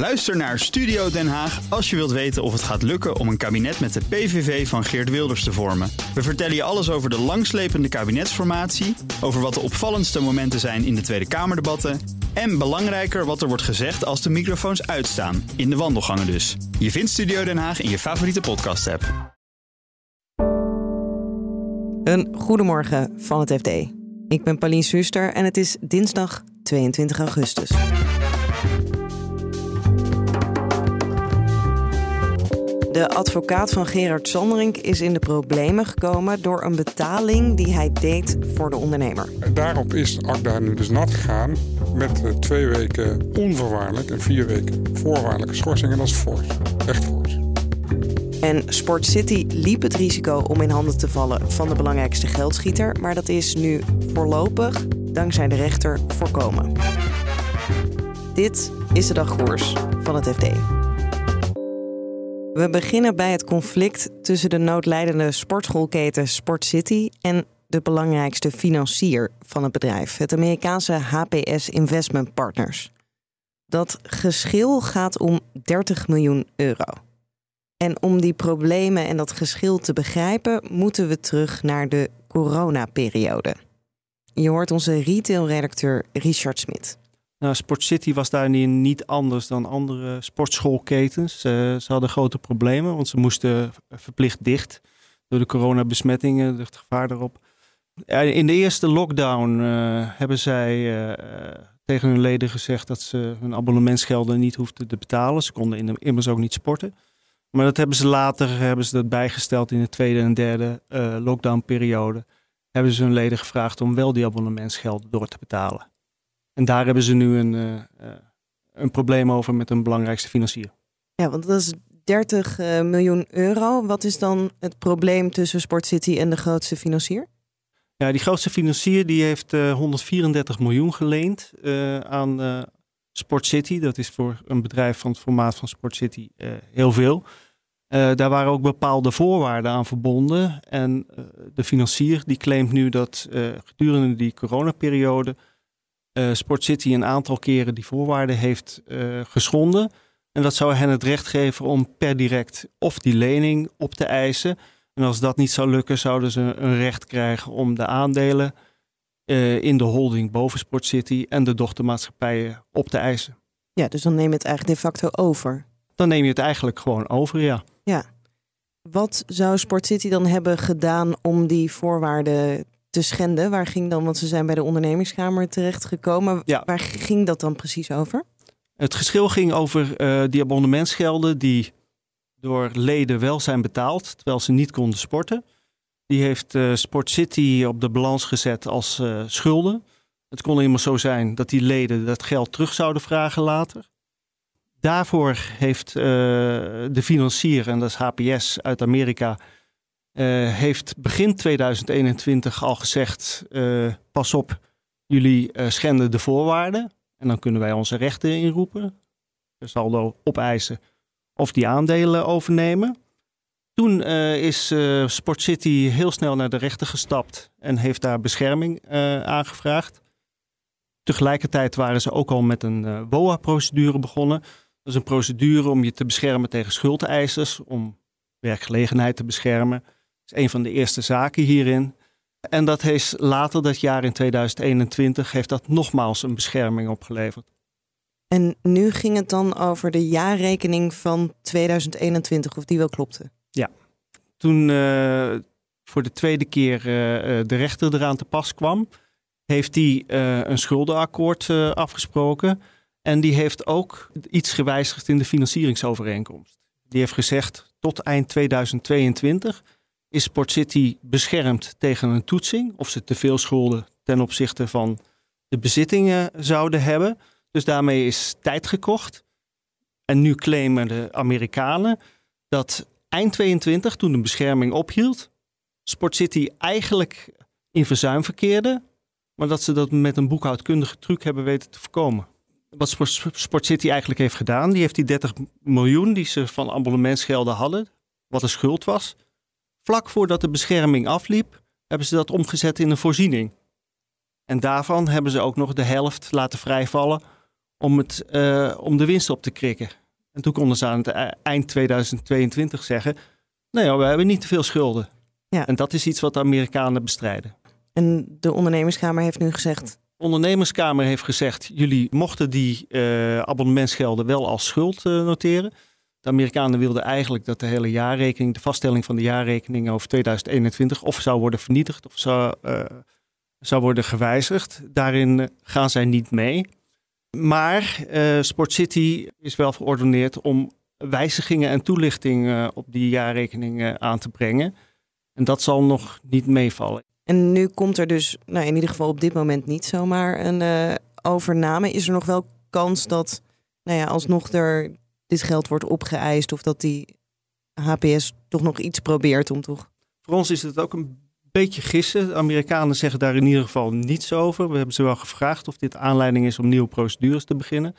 Luister naar Studio Den Haag als je wilt weten of het gaat lukken om een kabinet met de PVV van Geert Wilders te vormen. We vertellen je alles over de langslepende kabinetsformatie, over wat de opvallendste momenten zijn in de Tweede Kamerdebatten en belangrijker wat er wordt gezegd als de microfoons uitstaan, in de wandelgangen dus. Je vindt Studio Den Haag in je favoriete podcast-app. Een goedemorgen van het FD. Ik ben Pauline Suster en het is dinsdag 22 augustus. De advocaat van Gerard Sanderink is in de problemen gekomen door een betaling die hij deed voor de ondernemer. Daarop is Akda nu dus nat gegaan met eh, twee weken onvoorwaardelijk en vier weken voorwaardelijke schorsing. En dat is fors, echt fors. En Sport City liep het risico om in handen te vallen van de belangrijkste geldschieter, maar dat is nu voorlopig, dankzij de rechter, voorkomen. Dit is de dagkoers van het FD. We beginnen bij het conflict tussen de noodlijdende sportschoolketen Sport City en de belangrijkste financier van het bedrijf, het Amerikaanse HPS Investment Partners. Dat geschil gaat om 30 miljoen euro. En om die problemen en dat geschil te begrijpen, moeten we terug naar de coronaperiode. Je hoort onze retailredacteur Richard Smit. Nou, Sport City was daar niet anders dan andere sportschoolketens. ze hadden grote problemen, want ze moesten verplicht dicht door de coronabesmettingen, het gevaar erop. In de eerste lockdown uh, hebben zij uh, tegen hun leden gezegd dat ze hun abonnementsgelden niet hoefden te betalen. Ze konden immers ook niet sporten. Maar dat hebben ze later hebben ze dat bijgesteld in de tweede en derde uh, lockdownperiode. Hebben ze hun leden gevraagd om wel die abonnementsgelden door te betalen. En daar hebben ze nu een, uh, een probleem over met een belangrijkste financier. Ja, want dat is 30 uh, miljoen euro. Wat is dan het probleem tussen Sport City en de grootste financier? Ja, die grootste financier die heeft 134 miljoen geleend aan Sport City. Dat is voor een bedrijf van het formaat van Sport City heel veel. daar waren ook bepaalde voorwaarden aan verbonden. En de financier die claimt nu dat gedurende die coronaperiode uh, Sport City een aantal keren die voorwaarden heeft uh, geschonden. En dat zou hen het recht geven om per direct of die lening op te eisen. En als dat niet zou lukken, zouden ze een recht krijgen om de aandelen uh, in de holding boven Sport City en de dochtermaatschappijen op te eisen. Ja, dus dan neem je het eigenlijk de facto over. Dan neem je het eigenlijk gewoon over, ja. Ja. Wat zou Sport City dan hebben gedaan om die voorwaarden te schenden. Waar ging dan, want ze zijn bij de ondernemingskamer terechtgekomen. Ja. Waar ging dat dan precies over? Het geschil ging over uh, die abonnementsgelden die door leden wel zijn betaald, terwijl ze niet konden sporten. Die heeft uh, Sport City op de balans gezet als uh, schulden. Het kon immers zo zijn dat die leden dat geld terug zouden vragen later. Daarvoor heeft de financier, en dat is HPS uit Amerika, uh, heeft begin 2021 al gezegd: uh, pas op, jullie uh, schenden de voorwaarden. En dan kunnen wij onze rechten inroepen. De saldo opeisen of die aandelen overnemen. Toen is Sport City heel snel naar de rechter gestapt en heeft daar bescherming aangevraagd. Tegelijkertijd waren ze ook al met een WOA-procedure begonnen. Dat is een procedure om je te beschermen tegen schuldeisers, om werkgelegenheid te beschermen is een van de eerste zaken hierin. En dat heeft later dat jaar in 2021 heeft dat nogmaals een bescherming opgeleverd. En nu ging het dan over de jaarrekening van 2021, of die wel klopte? Ja, toen uh, voor de tweede keer uh, de rechter eraan te pas kwam, heeft hij uh, een schuldenakkoord afgesproken. En die heeft ook iets gewijzigd in de financieringsovereenkomst. Die heeft gezegd tot eind 2022 is Sport City beschermd tegen een toetsing. Of ze te veel schulden ten opzichte van de bezittingen zouden hebben. Dus daarmee is tijd gekocht. En nu claimen de Amerikanen dat eind 22, toen de bescherming ophield, Sport City eigenlijk in verzuim verkeerde. Maar dat ze dat met een boekhoudkundige truc hebben weten te voorkomen. Wat Sport City eigenlijk heeft gedaan, die heeft die 30 miljoen die ze van abonnementsgelden hadden, wat een schuld was, Vlak voordat de bescherming afliep, hebben ze dat omgezet in een voorziening. En daarvan hebben ze ook nog de helft laten vrijvallen om, het, om de winst op te krikken. En toen konden ze aan het e-, eind 2022 zeggen: nou we hebben niet te veel schulden. Ja. En dat is iets wat de Amerikanen bestrijden. En de ondernemerskamer heeft nu gezegd. De ondernemerskamer heeft gezegd: jullie mochten die uh, abonnementsgelden wel als schuld uh, noteren. De Amerikanen wilden eigenlijk dat de hele jaarrekening, de vaststelling van de jaarrekening over 2021, of zou worden vernietigd of zou, uh, zou worden gewijzigd. Daarin gaan zij niet mee. Maar Sport City is wel verordoneerd om wijzigingen en toelichting op die jaarrekening aan te brengen. En dat zal nog niet meevallen. En nu komt er dus, nou in ieder geval op dit moment niet zomaar een uh, overname. Is er nog wel kans dat, nou ja, alsnog er dit geld wordt opgeëist of dat die HPS toch nog iets probeert om toch? Voor ons is het ook een beetje gissen. De Amerikanen zeggen daar in ieder geval niets over. We hebben ze wel gevraagd of dit aanleiding is om nieuwe procedures te beginnen.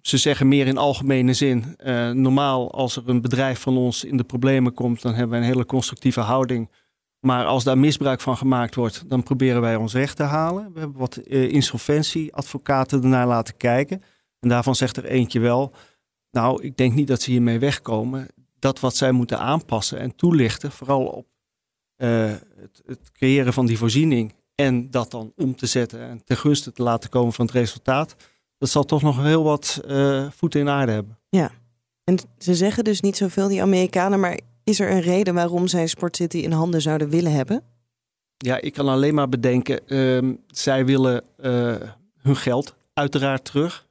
Ze zeggen meer in algemene zin. Uh, normaal, als er een bedrijf van ons in de problemen komt, dan hebben we een hele constructieve houding maar als daar misbruik van gemaakt wordt, dan proberen wij ons recht te halen. We hebben wat uh, insolventieadvocaten ernaar laten kijken. En daarvan zegt er eentje wel, nou, ik denk niet dat ze hiermee wegkomen. Dat wat zij moeten aanpassen en toelichten, vooral op uh, het, het, creëren van die voorziening en dat dan om te zetten en ten gunste te laten komen van het resultaat, dat zal toch nog heel wat uh, voeten in aarde hebben. Ja, en ze zeggen dus niet zoveel, die Amerikanen, maar is er een reden waarom zij Sport City in handen zouden willen hebben? Ja, ik kan alleen maar bedenken, uh, zij willen uh, hun geld uiteraard terug.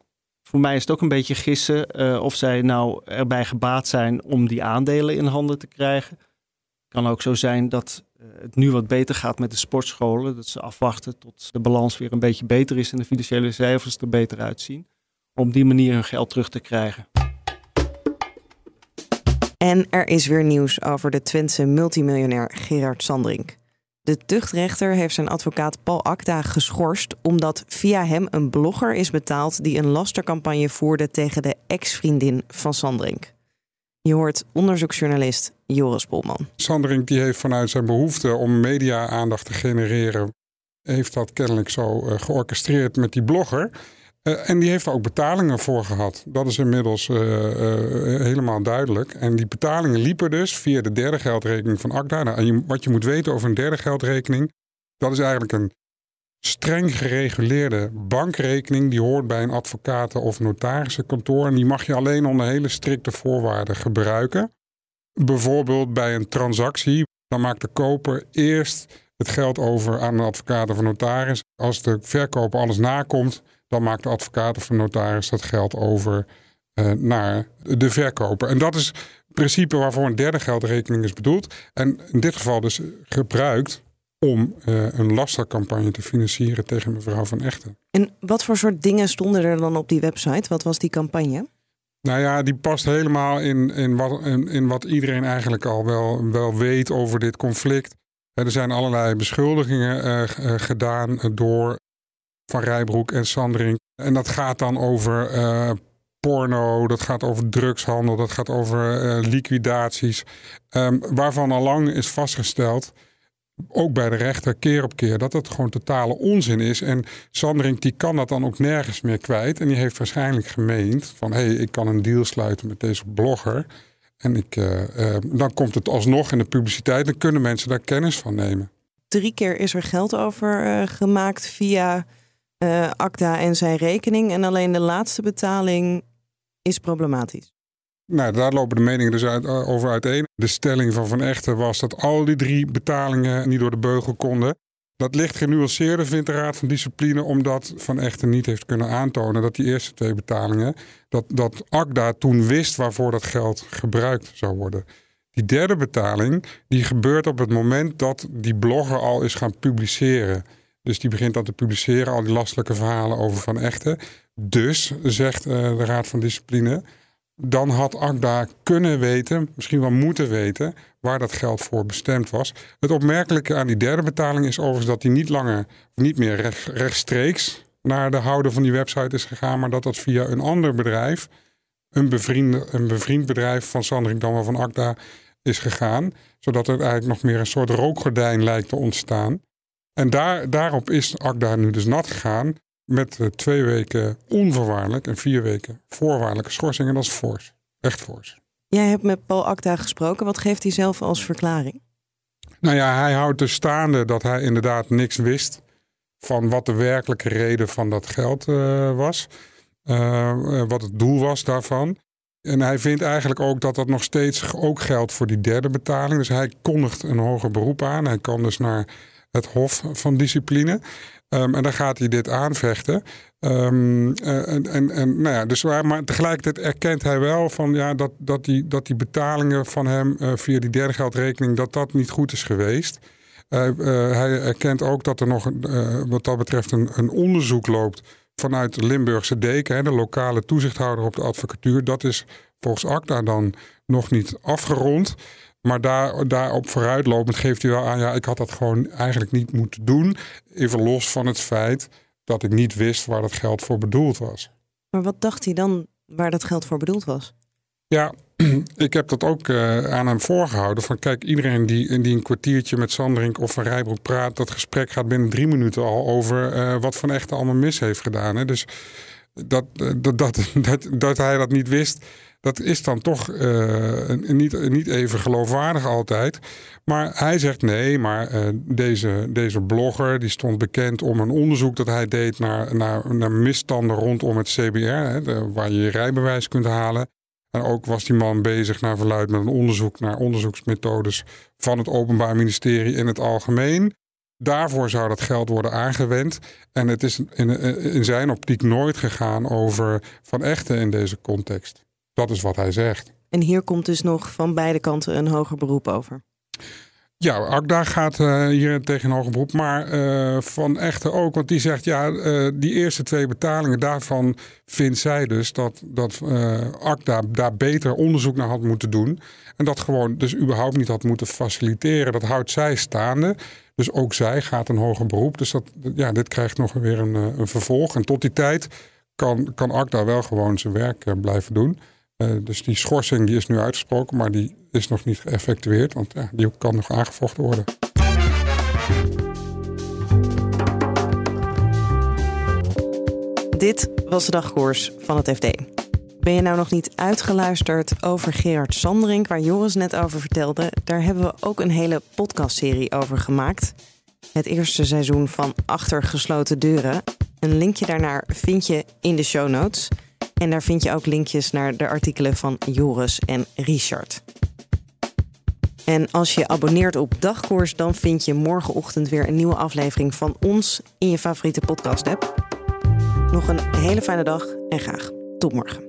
Voor mij is het ook een beetje gissen uh, of zij nou erbij gebaat zijn om die aandelen in handen te krijgen. Het kan ook zo zijn dat uh, het nu wat beter gaat met de sportscholen. Dat ze afwachten tot de balans weer een beetje beter is en de financiële cijfers er beter uitzien. Om die manier hun geld terug te krijgen. En er is weer nieuws over de Twentse multimiljonair Gerard Sandring. De tuchtrechter heeft zijn advocaat Paul Akda geschorst omdat via hem een blogger is betaald die een lastercampagne voerde tegen de ex-vriendin van Sandring. Je hoort onderzoeksjournalist Joris Bolman. Sandring die heeft vanuit zijn behoefte om media-aandacht te genereren, heeft dat kennelijk zo uh, georchestreerd met die blogger. Uh, en die heeft er ook betalingen voor gehad. Dat is inmiddels uh, uh, helemaal duidelijk. En die betalingen liepen dus via de derde geldrekening van ACDA. Nou, en wat je moet weten over een derde geldrekening, dat is eigenlijk een streng gereguleerde bankrekening. Die hoort bij een advocaten- of notarissenkantoor. En die mag je alleen onder hele strikte voorwaarden gebruiken. Bijvoorbeeld bij een transactie, dan maakt de koper eerst het geld over aan een advocaat of een notaris. Als de verkoper alles nakomt dan maakt de advocaat of de notaris dat geld over uh, naar de verkoper. En dat is het principe waarvoor een derde geldrekening is bedoeld. En in dit geval dus gebruikt om uh, een lastercampagne te financieren tegen mevrouw Van Echten. En wat voor soort dingen stonden er dan op die website? Wat was die campagne? Nou ja, die past helemaal in, in, wat, in, in wat iedereen eigenlijk al wel, wel weet over dit conflict. Er zijn allerlei beschuldigingen uh, gedaan door van Rijbroek en Sandring. En dat gaat dan over uh, porno, dat gaat over drugshandel, dat gaat over uh, liquidaties. Um, waarvan al lang is vastgesteld, ook bij de rechter keer op keer, dat het gewoon totale onzin is. En Sandring die kan dat dan ook nergens meer kwijt. En die heeft waarschijnlijk gemeend van hé, hey, ik kan een deal sluiten met deze blogger. En ik, uh, dan komt het alsnog in de publiciteit. Dan kunnen mensen daar kennis van nemen. Drie keer is er geld over gemaakt via uh, ACTA en zijn rekening. En alleen de laatste betaling is problematisch. Nou, daar lopen de meningen dus uit, uh, over uiteen. De stelling van Van Echten was dat al die drie betalingen niet door de beugel konden. Dat ligt genuanceerder, vindt de Raad van Discipline, omdat Van Echten niet heeft kunnen aantonen dat die eerste twee betalingen, dat, dat ACTA toen wist waarvoor dat geld gebruikt zou worden. Die derde betaling, die gebeurt op het moment dat die blogger al is gaan publiceren. Dus die begint dan te publiceren, al die lastelijke verhalen over Van Echten. Dus, zegt uh, de Raad van Discipline, dan had Agda kunnen weten, misschien wel moeten weten, waar dat geld voor bestemd was. Het opmerkelijke aan die derde betaling is overigens dat die niet langer, niet meer recht, rechtstreeks naar de houder van die website is gegaan, maar dat dat via een ander bedrijf, een, een bevriend bedrijf van Sandring dan van Agda, is gegaan. Zodat er eigenlijk nog meer een soort rookgordijn lijkt te ontstaan. En daar, daarop is Akda nu dus nat gegaan. met twee weken onvoorwaardelijk en vier weken voorwaardelijke schorsing. En dat is fors. Echt fors. Jij hebt met Paul Acta gesproken. Wat geeft hij zelf als verklaring? Nou ja, hij houdt dus staande dat hij inderdaad niks wist van wat de werkelijke reden van dat geld uh, was. Uh, wat het doel was daarvan. En hij vindt eigenlijk ook dat dat nog steeds ook geldt voor die derde betaling. Dus hij kondigt een hoger beroep aan. Hij kan dus naar het Hof van Discipline. Um, en dan gaat hij dit aanvechten. Um, en, en, en, nou ja, dus maar tegelijkertijd erkent hij wel van, ja, dat, dat, die, dat die betalingen van hem uh, via die derde geldrekening, dat dat niet goed is geweest. Uh, hij erkent ook dat er nog wat dat betreft een, een onderzoek loopt vanuit de Limburgse deken, hè, de lokale toezichthouder op de advocatuur. Dat is volgens ACTA dan nog niet afgerond. Maar daar, daarop vooruitlopend geeft hij wel aan, ja, ik had dat gewoon eigenlijk niet moeten doen. Even los van het feit dat ik niet wist waar dat geld voor bedoeld was. Maar wat dacht hij dan waar dat geld voor bedoeld was? Ja, ik heb dat ook uh, aan hem voorgehouden. Van kijk, iedereen die, die een kwartiertje met Sanderink of Van Rijbroek praat, dat gesprek gaat binnen drie minuten al over uh, wat Van Echten allemaal mis heeft gedaan. Hè? Dus dat, dat, dat, dat, dat hij dat niet wist, dat is dan toch uh, niet, niet even geloofwaardig altijd. Maar hij zegt nee, maar uh, deze, deze blogger die stond bekend om een onderzoek dat hij deed naar, naar, naar misstanden rondom het CBR, hè, waar je je rijbewijs kunt halen. En ook was die man bezig naar verluid met een onderzoek naar onderzoeksmethodes van het Openbaar Ministerie in het algemeen. Daarvoor zou dat geld worden aangewend. En het is in, in zijn optiek nooit gegaan over Van Echten in deze context. Dat is wat hij zegt. En hier komt dus nog van beide kanten een hoger beroep over. Ja, Akda gaat uh, hier tegen een hoger beroep. Maar uh, Van Echten ook. Want die zegt, ja, uh, die eerste twee betalingen... daarvan vindt zij dus dat, dat Akda daar beter onderzoek naar had moeten doen. En dat gewoon dus überhaupt niet had moeten faciliteren. Dat houdt zij staande. Dus ook zij gaat een hoger beroep. Dus dat, ja, dit krijgt nog weer een, een vervolg. En tot die tijd kan, kan Akda wel gewoon zijn werk blijven doen... Uh, dus die schorsing die is nu uitgesproken, maar die is nog niet geëffectueerd, want die kan nog aangevochten worden. Dit was de dagkoers van het FD. Ben je nou nog niet uitgeluisterd over Gerard Sanderink, waar Joris net over vertelde? Daar hebben we ook een hele podcastserie over gemaakt. Het eerste seizoen van Achter gesloten deuren. Een linkje daarnaar vind je in de show notes. En daar vind je ook linkjes naar de artikelen van Joris en Richard. En als je abonneert op Dagkoers, dan vind je morgenochtend weer een nieuwe aflevering van ons in je favoriete podcast-app. Nog een hele fijne dag en graag tot morgen.